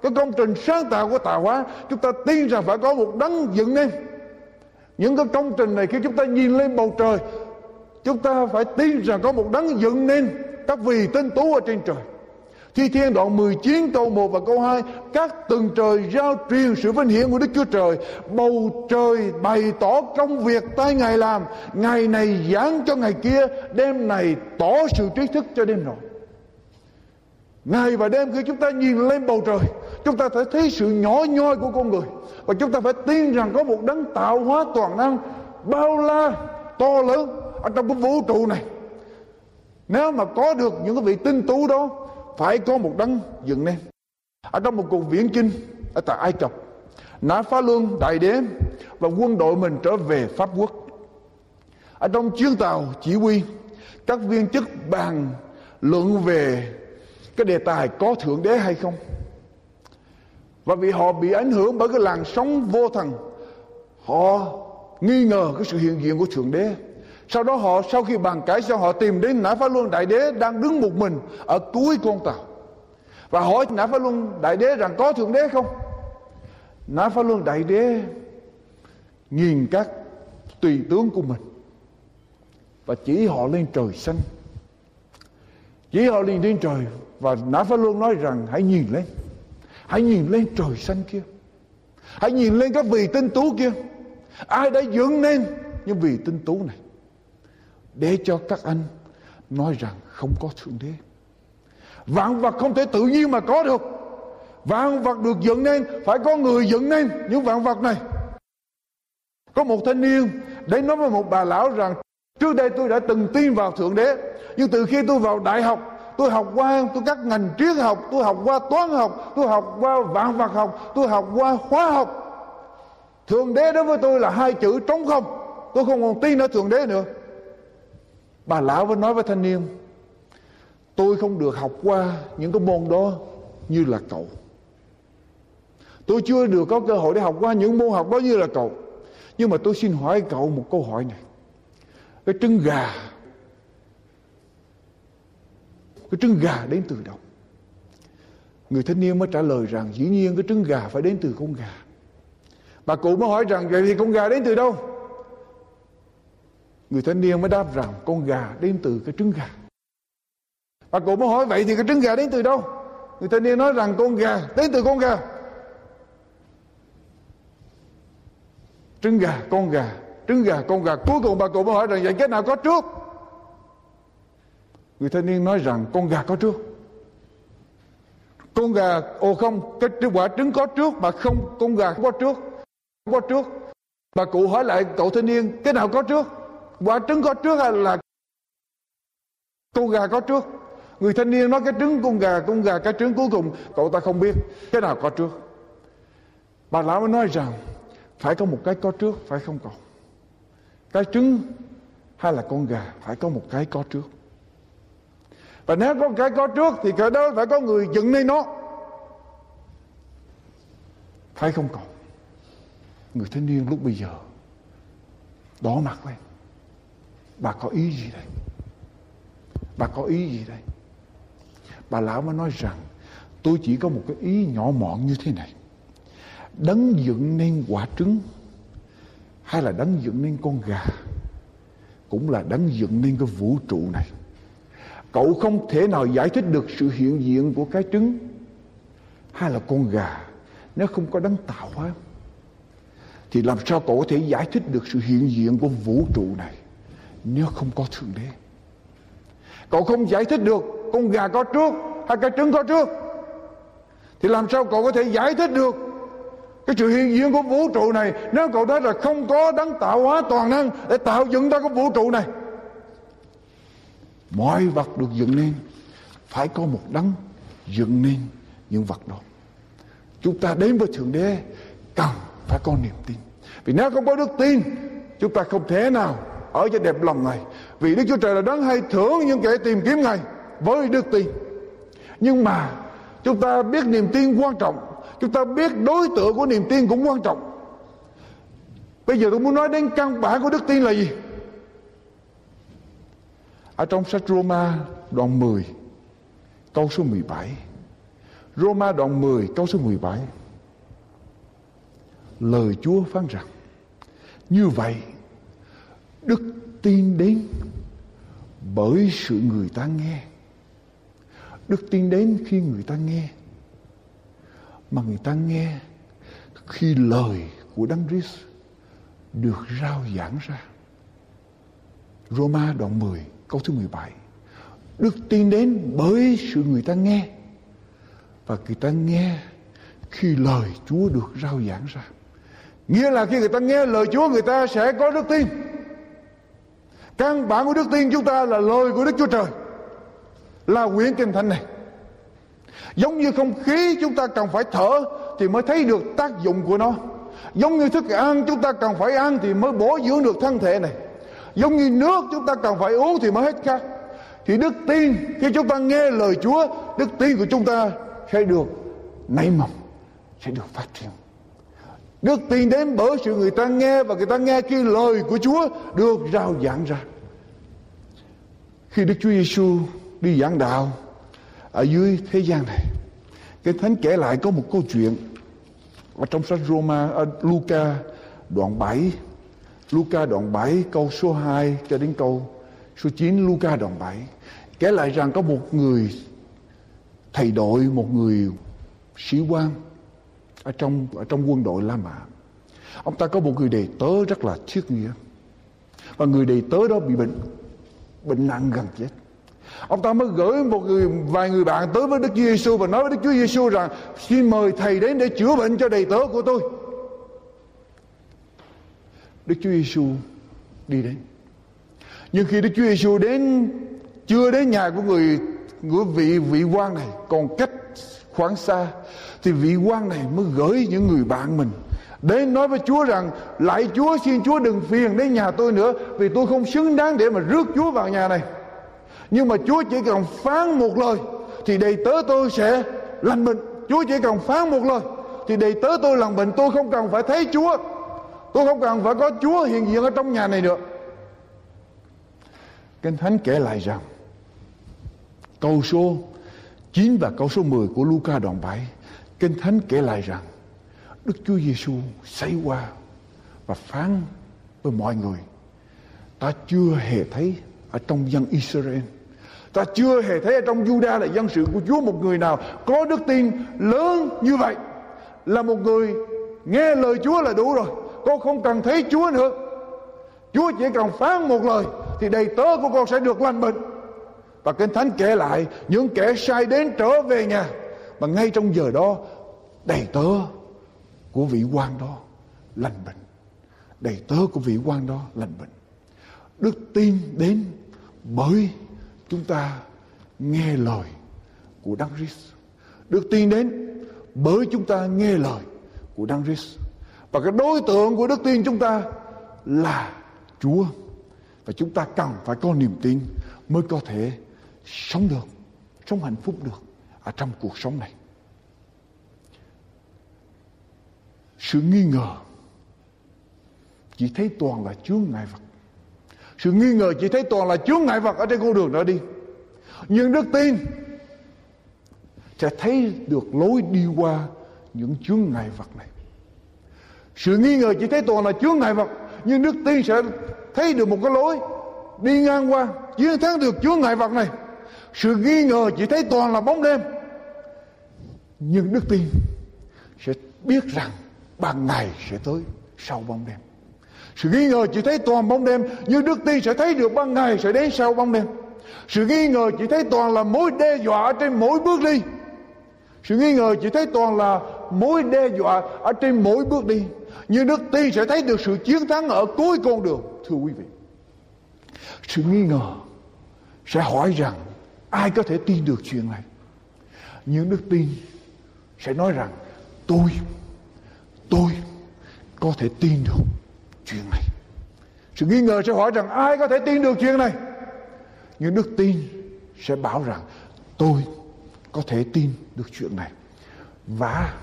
cái công trình sáng tạo của tạo hóa, chúng ta tin rằng phải có một đấng dựng nên. Những cái công trình này khi chúng ta nhìn lên bầu trời, chúng ta phải tin rằng có một đấng dựng nên các vì tinh tú ở trên trời. Thi Thiên đoạn 19 câu 1 và câu 2 Các tầng trời giao truyền sự vinh hiển của Đức Chúa Trời Bầu trời bày tỏ công việc tay Ngài làm Ngày này giảng cho ngày kia Đêm này tỏ sự trí thức cho đêm nọ Ngày và đêm khi chúng ta nhìn lên bầu trời Chúng ta phải thấy sự nhỏ nhoi của con người. Và chúng ta phải tin rằng có một đấng tạo hóa toàn năng Bao la, to lớn Ở trong cái vũ trụ này. Nếu mà có được những cái vị tinh tú đó phải có một đấng dựng nên. Ở trong một cuộc viễn chinh ở tại Ai Cập Nã Phá Luân đại đế và quân đội mình trở về Pháp quốc. Ở trong chuyến tàu chỉ huy các viên chức bàn luận về cái đề tài có thượng đế hay không và vì họ bị ảnh hưởng bởi cái làn sóng vô thần, họ nghi ngờ cái sự hiện diện của thượng đế sau đó họ, sau khi bàn cãi xong họ tìm đến Nã Phá Luân Đại Đế đang đứng một mình ở cuối con tàu. Và hỏi Nã Phá Luân Đại Đế rằng có Thượng Đế không? Nã Phá Luân Đại Đế nhìn các tùy tướng của mình và chỉ họ lên trời xanh. Chỉ họ lên trên trời và Nã Phá Luân nói rằng hãy nhìn lên. Hãy nhìn lên trời xanh kia. Hãy nhìn lên các vị tinh tú kia. Ai đã dựng nên những vị tinh tú này để cho các anh nói rằng không có thượng đế vạn vật không thể tự nhiên mà có được vạn vật được dựng nên, phải có người dựng nên những vạn vật này có một thanh niên đến nói với một bà lão rằng, trước đây tôi đã từng tin vào thượng đế, nhưng từ khi tôi vào đại học tôi học qua, tôi các ngành triết học, tôi học qua toán học, tôi học qua vạn vật học, tôi học qua hóa học. Thượng đế đối với tôi là hai chữ trống không. Tôi không còn tin ở thượng đế nữa. Bà lão mới nói với thanh niên, Tôi không được học qua những cái môn đó như là cậu. Tôi chưa được có cơ hội để học qua những môn học đó như là cậu. Nhưng mà tôi xin hỏi cậu một câu hỏi này. Cái trứng gà cái trứng gà đến từ đâu Người thanh niên mới trả lời rằng Dĩ nhiên cái trứng gà phải đến từ con gà Bà cụ mới hỏi rằng Vậy thì con gà đến từ đâu Người thanh niên mới đáp rằng con gà đến từ cái trứng gà. Bà cụ mới hỏi vậy thì cái trứng gà đến từ đâu? Người thanh niên nói rằng con gà đến từ con gà. Trứng gà, con gà, trứng gà, con gà. Cuối cùng bà cụ mới hỏi rằng vậy cái nào có trước? Người thanh niên nói rằng con gà có trước. Con gà, ồ không, cái quả trứng có trước mà không, con gà có trước. Có trước. Bà cụ hỏi lại cậu thanh niên, cái nào có trước? quả trứng có trước hay là con gà có trước người thanh niên nói cái trứng con gà con gà cái trứng cuối cùng cậu ta không biết cái nào có trước bà lão mới nói rằng phải có một cái có trước phải không cậu cái trứng hay là con gà phải có một cái có trước và nếu có cái có trước thì cái đó phải có người dựng nên nó. Phải không cậu? Người thanh niên lúc bây giờ, đỏ mặt lên. Bà có ý gì đây? Bà có ý gì đây? bà lão mới nói rằng, tôi chỉ có một cái ý nhỏ mọn như thế này. Đấng dựng nên quả trứng, hay là đấng dựng nên con gà, cũng là đấng dựng nên cái vũ trụ này cậu không thể nào giải thích được sự hiện diện của cái trứng. Hay là con gà nếu không có đấng tạo hóa. Thì làm sao cậu có thể giải thích được sự hiện diện của vũ trụ này nếu không có thượng đế? Cậu không giải thích được con gà có trước hay cái trứng có trước. Thì làm sao cậu có thể giải thích được cái sự hiện diện của vũ trụ này nếu cậu nói là không có đấng tạo hóa toàn năng để tạo dựng ra cái vũ trụ này? Mọi vật được dựng nên, phải có một đấng dựng nên những vật đó. Chúng ta đến với thượng đế, cần phải có niềm tin. Vì nếu không có đức tin, chúng ta không thể nào ở cho đẹp lòng này vì đức chúa trời là đấng hay thưởng những kẻ tìm kiếm ngài với đức tin. Nhưng mà, chúng ta biết niềm tin quan trọng. Chúng ta biết đối tượng của niềm tin cũng quan trọng. Bây giờ tôi muốn nói đến căn bản của đức tin là gì? Ở trong sách Roma, đoạn 10 câu số 17 Roma đoạn 10 câu số 17 Lời Chúa phán rằng, Như vậy, Đức tin đến Bởi sự người ta nghe. Đức tin đến khi người ta nghe. Mà người ta nghe Khi lời của Đấng Christ Được rao giảng ra. Roma đoạn 10 câu thứ 17 Đức tin đến bởi sự người ta nghe. Và người ta nghe khi lời Chúa được rao giảng ra. Nghĩa là khi người ta nghe lời Chúa, người ta sẽ có đức tin. Căn bản của đức tin chúng ta là lời của Đức Chúa Trời. Là quyển kinh thánh này. Giống như không khí chúng ta cần phải thở Thì mới thấy được tác dụng của nó. Giống như thức ăn chúng ta cần phải ăn Thì mới bổ dưỡng được thân thể này. Giống như nước chúng ta cần phải uống thì mới hết khát. Thì đức tin, khi chúng ta nghe lời Chúa, Đức tin của chúng ta sẽ được nảy mầm, Sẽ được phát triển. Đức tin đến bởi sự người ta nghe Và người ta nghe khi lời của Chúa được rao giảng ra. Khi Đức Chúa Giêsu đi giảng đạo Ở dưới thế gian này Cái Thánh kể lại có một câu chuyện Ở trong sách Roma ở Luca đoạn 7 Luca đoạn 7 câu số 2 cho đến câu số 9 Luca đoạn 7 kể lại rằng có một người thầy đội, một người sĩ quan ở trong ở trong quân đội La Mã. Ông ta có một người đầy tớ rất là thiết nghĩa. Và người đầy tớ đó bị bệnh bệnh nặng gần chết. Ông ta mới gửi một người, vài người bạn tới với Đức Giêsu và nói với Đức Chúa Giêsu rằng, xin mời thầy đến để chữa bệnh cho đầy tớ của tôi. Đức Chúa Giêsu đi đến. Nhưng khi Đức Chúa Giêsu đến, chưa đến nhà của người, của vị vị quan này, còn cách khoảng xa, thì vị quan này mới gửi những người bạn mình đến nói với Chúa rằng lại Chúa, xin Chúa đừng phiền đến nhà tôi nữa, vì tôi không xứng đáng để mà rước Chúa vào nhà này. Nhưng mà Chúa chỉ cần phán một lời, thì đầy tớ tôi sẽ lành bệnh. Chúa chỉ cần phán một lời, thì đầy tớ tôi lành bệnh. Tôi không cần phải thấy Chúa. Tôi không cần phải có Chúa hiện diện ở trong nhà này được. Kinh Thánh kể lại rằng, câu số 9 và câu số 10 của Luca đoạn 7 Kinh Thánh kể lại rằng, Đức Chúa Giêsu xảy qua và phán với mọi người, ta chưa hề thấy ở trong dân Israel. Ta chưa hề thấy ở trong Juda là dân sự của Chúa một người nào có đức tin lớn như vậy. Là một người nghe lời Chúa là đủ rồi con không cần thấy Chúa nữa. Chúa chỉ cần phán một lời, thì đầy tớ của con sẽ được lành bệnh. Và kinh thánh kể lại, những kẻ sai đến trở về nhà và ngay trong giờ đó, đầy tớ của vị quan đó lành bệnh. Đầy tớ của vị quan đó lành bệnh. Đức tin đến bởi chúng ta nghe lời của Đăng Christ. Đức tin đến bởi chúng ta nghe lời của Đăng Christ và cái đối tượng của đức tin chúng ta là Chúa. Và chúng ta cần phải có niềm tin mới có thể sống được, sống hạnh phúc được ở trong cuộc sống này. Sự nghi ngờ chỉ thấy toàn là chướng ngại vật. Sự nghi ngờ chỉ thấy toàn là chướng ngại vật ở trên con đường đó đi. Nhưng đức tin sẽ thấy được lối đi qua những chướng ngại vật này sự nghi ngờ chỉ thấy toàn là chướng ngại vật, nhưng đức tin sẽ thấy được một cái lối đi ngang qua chiến thắng được chướng ngại vật này. Sự nghi ngờ chỉ thấy toàn là bóng đêm. Nhưng đức tin sẽ biết rằng ban ngày sẽ tới sau bóng đêm. Sự nghi ngờ chỉ thấy toàn bóng đêm, nhưng đức tin sẽ thấy được ban ngày sẽ đến sau bóng đêm. Sự nghi ngờ chỉ thấy toàn là mối đe dọa trên mỗi bước đi. Sự nghi ngờ chỉ thấy toàn là mối đe dọa ở trên mỗi bước đi nhưng đức tin sẽ thấy được sự chiến thắng ở cuối con đường, thưa quý vị. Sự nghi ngờ sẽ hỏi rằng ai có thể tin được chuyện này? Nhưng đức tin sẽ nói rằng, tôi tôi có thể tin được chuyện này. Sự nghi ngờ sẽ hỏi rằng, ai có thể tin được chuyện này? Nhưng đức tin sẽ bảo rằng, tôi có thể tin được chuyện này. Và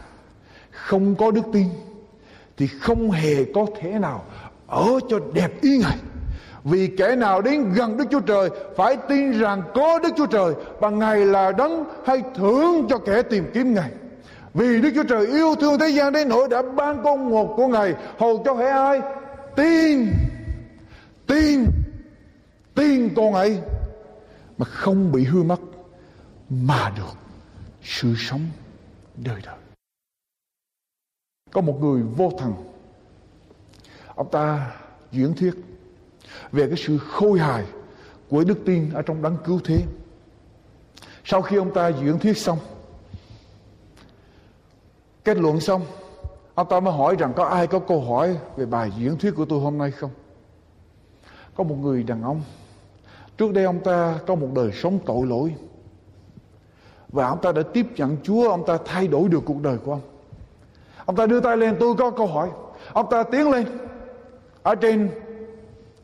không có đức tin thì không hề có thể nào ở cho đẹp ý ngài vì kẻ nào đến gần Đức Chúa Trời phải tin rằng có Đức Chúa Trời và Ngài là đấng hay thưởng cho kẻ tìm kiếm Ngài. Vì Đức Chúa Trời yêu thương thế gian đến nỗi đã ban con một của Ngài hầu cho hễ ai tin tin tin con ấy mà không bị hư mất mà được sự sống đời đời. Có một người vô thần Ông ta diễn thuyết về cái sự khôi hài của đức tin ở trong đấng cứu thế. Sau khi ông ta diễn thuyết xong, kết luận xong, ông ta mới hỏi rằng có ai có câu hỏi về bài diễn thuyết của tôi hôm nay không? Có một người đàn ông, trước đây ông ta có một đời sống tội lỗi. Và ông ta đã tiếp nhận Chúa, ông ta thay đổi được cuộc đời của ông. Ông ta đưa tay lên, tôi có câu hỏi. Ông ta tiến lên, ở trên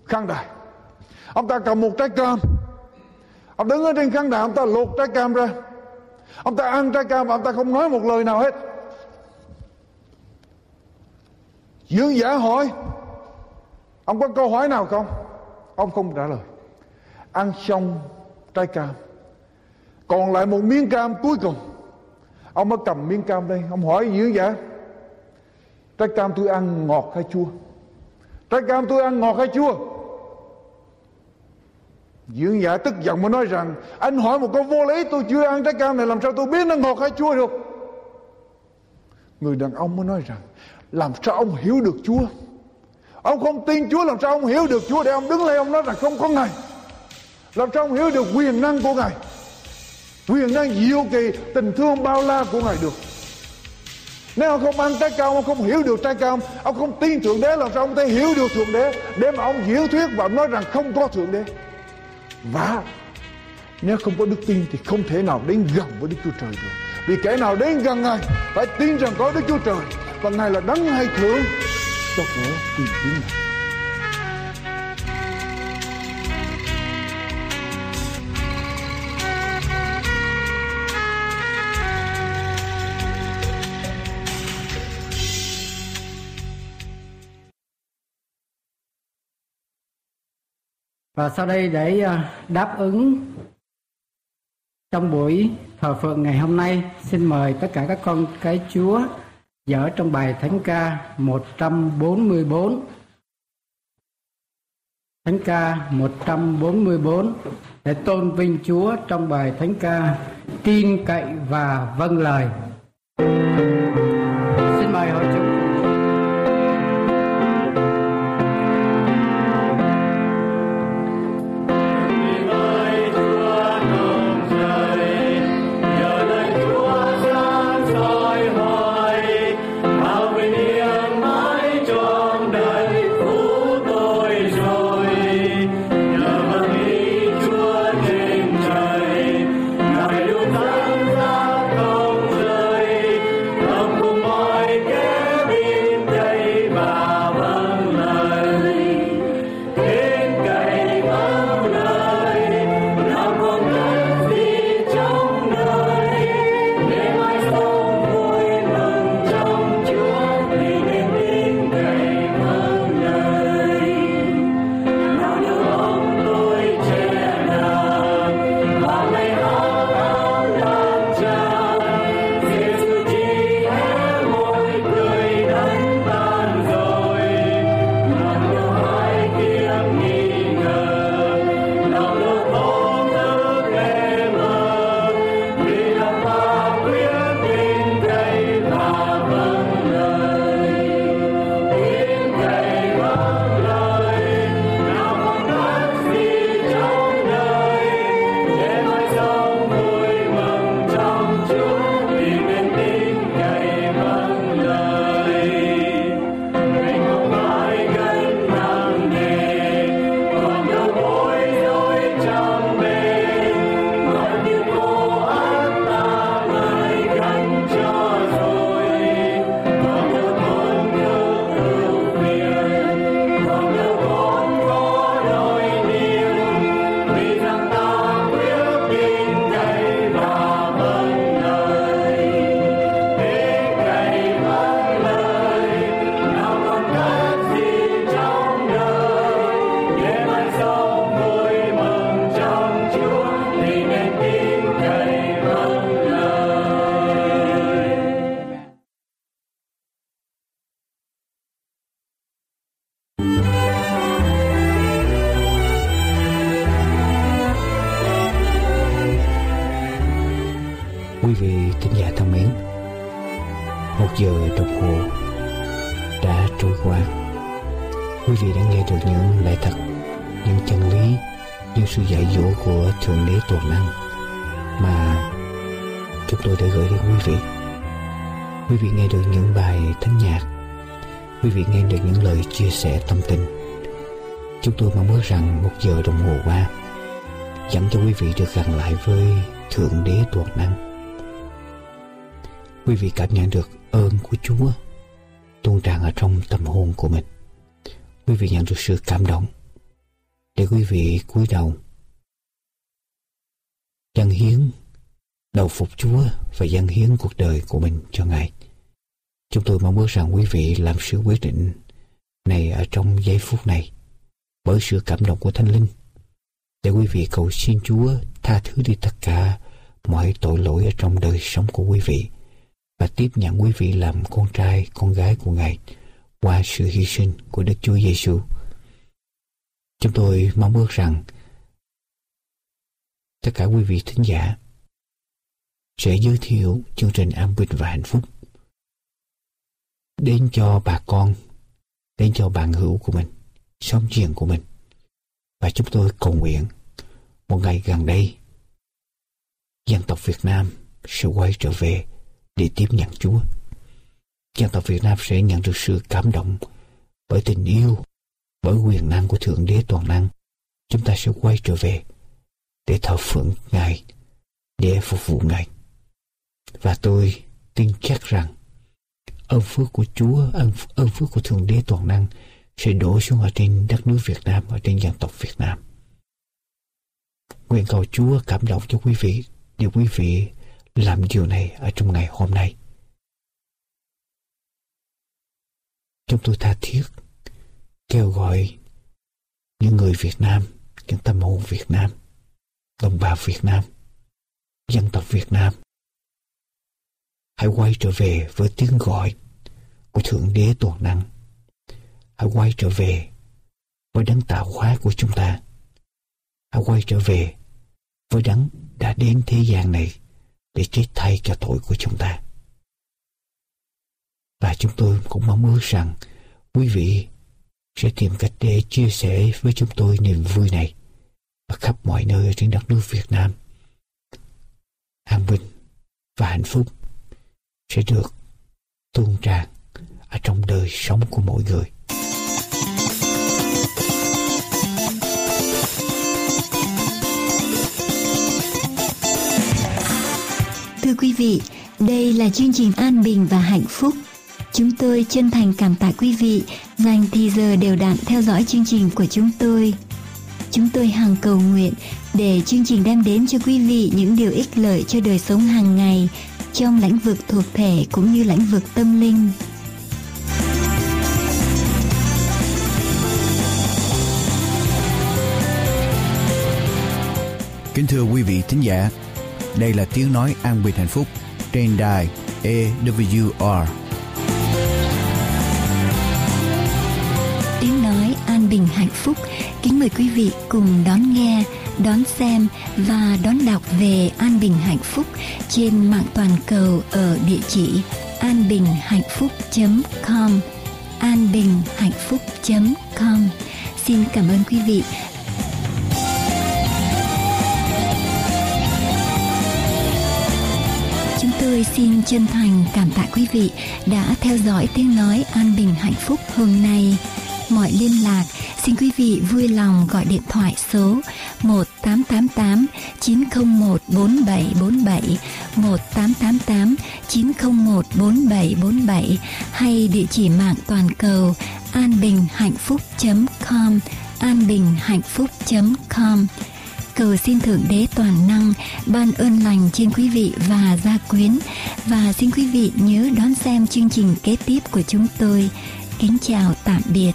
khăn đài. Ông ta cầm một trái cam. Ông đứng ở trên khăn đài ông ta lột trái cam ra. Ông ta ăn trái cam và ông ta không nói một lời nào hết. Dương giả hỏi ông có câu hỏi nào không? Ông không trả lời. Ăn xong trái cam. Còn lại một miếng cam cuối cùng. Ông mới cầm miếng cam đây. Ông hỏi dương giả trái cam tôi ăn ngọt hay chua? Trái cam tôi ăn ngọt hay chua? Dưỡng giả tức giận mà nói rằng, anh hỏi một câu vô lý, tôi chưa ăn trái cam này, làm sao tôi biết nó ngọt hay chua được? Người đàn ông mới nói rằng, làm sao ông hiểu được chúa ông không tin chúa, làm sao ông hiểu được chúa? Để ông đứng lên, ông nói rằng không có ngài. Làm sao ông hiểu được quyền năng của ngài? Quyền năng diệu kỳ, tình thương bao la của ngài được nếu ông không ăn trái cao ông không hiểu được trái cao ông không tin thượng đế, làm sao ông thể hiểu được thượng đế để mà ông diễn thuyết và nói rằng không có thượng đế và nếu không có đức tin thì không thể nào đến gần với Đức Chúa Trời được. Vì kẻ nào đến gần Ngài phải tin rằng có Đức Chúa Trời và Ngài là đấng hay thưởng cho kẻ tìm kiếm Ngài. Và sau đây để à, đáp ứng trong buổi thờ phượng ngày hôm nay, xin mời tất cả các con cái Chúa dở trong bài Thánh ca 144. Thánh ca 144 để tôn vinh Chúa trong bài Thánh ca tin cậy và vâng lời. Xin mời hội chúng chia sẻ tâm tình chúng tôi mong ước rằng một giờ đồng hồ qua, dẫn cho quý vị được gần lại với thượng đế toàn năng. Quý vị cảm nhận được ơn của chúa tuôn tràn ở trong tâm hồn của mình. Quý vị nhận được sự cảm động để quý vị cúi đầu, dâng hiến đầu phục Chúa và dâng hiến cuộc đời của mình cho Ngài. Chúng tôi mong ước rằng quý vị làm sự quyết định này ở trong giây phút này bởi sự cảm động của Thánh Linh để quý vị cầu xin Chúa tha thứ đi tất cả mọi tội lỗi ở trong đời sống của quý vị và tiếp nhận quý vị làm con trai, con gái của Ngài qua sự hy sinh của Đức Chúa Giêsu. Chúng tôi mong ước rằng tất cả quý vị thính giả sẽ giới thiệu chương trình an bình và hạnh phúc đến cho bà con, đến cho bạn hữu của mình, xóm giềng của mình. Và chúng tôi cầu nguyện một ngày gần đây dân tộc Việt Nam sẽ quay trở về để tiếp nhận Chúa. Dân tộc Việt Nam sẽ nhận được sự cảm động bởi tình yêu, bởi quyền năng của Thượng Đế Toàn Năng. Chúng ta sẽ quay trở về để thờ phượng Ngài, để phục vụ Ngài. Và tôi tin chắc rằng ơn phước của Chúa, ơn, ơn phước của Thượng Đế Toàn Năng sẽ đổ xuống ở trên đất nước Việt Nam, ở trên dân tộc Việt Nam. Nguyện cầu Chúa cảm động cho quý vị để quý vị làm điều này ở trong ngày hôm nay. Chúng tôi tha thiết kêu gọi những người Việt Nam, những tâm hồn Việt Nam, đồng bào Việt Nam, dân tộc Việt Nam hãy quay trở về với tiếng gọi của Thượng Đế Toàn Năng. Hãy quay trở về với đấng tạo hóa của chúng ta. Hãy quay trở về với đấng đã đến thế gian này để chết thay cho tội của chúng ta. Và chúng tôi cũng mong ước rằng quý vị sẽ tìm cách để chia sẻ với chúng tôi niềm vui này ở khắp mọi nơi trên đất nước Việt Nam. An bình và hạnh phúc sẽ được tuôn tràn ở trong đời sống của mỗi người. Thưa quý vị, đây là chương trình An Bình và Hạnh Phúc. Chúng tôi chân thành cảm tạ quý vị dành thì giờ đều đặn theo dõi chương trình của chúng tôi. Chúng tôi hằng cầu nguyện để chương trình đem đến cho quý vị những điều ích lợi cho đời sống hàng ngày trong lĩnh vực thuộc thể cũng như lĩnh vực tâm linh. Kính thưa quý vị thính giả, đây là tiếng nói an bình hạnh phúc trên đài AWR. An bình hạnh phúc. Kính mời quý vị cùng đón nghe, đón xem và đón đọc về an bình hạnh phúc trên mạng toàn cầu ở địa chỉ anbinhhạnhphúc.com anbinhhạnhphúc.com Xin cảm ơn quý vị. Chúng tôi xin chân thành cảm tạ quý vị đã theo dõi tiếng nói an bình hạnh phúc hôm nay. Mọi liên lạc. Xin quý vị vui lòng gọi điện thoại số 1888 901 4747 1888 901 4747 hay địa chỉ mạng toàn cầu anbinhhạnhphúc.com anbinhhạnhphúc.com cầu xin thượng đế toàn năng ban ơn lành trên quý vị và gia quyến. Và xin quý vị nhớ đón xem chương trình kế tiếp của chúng tôi. Kính chào tạm biệt.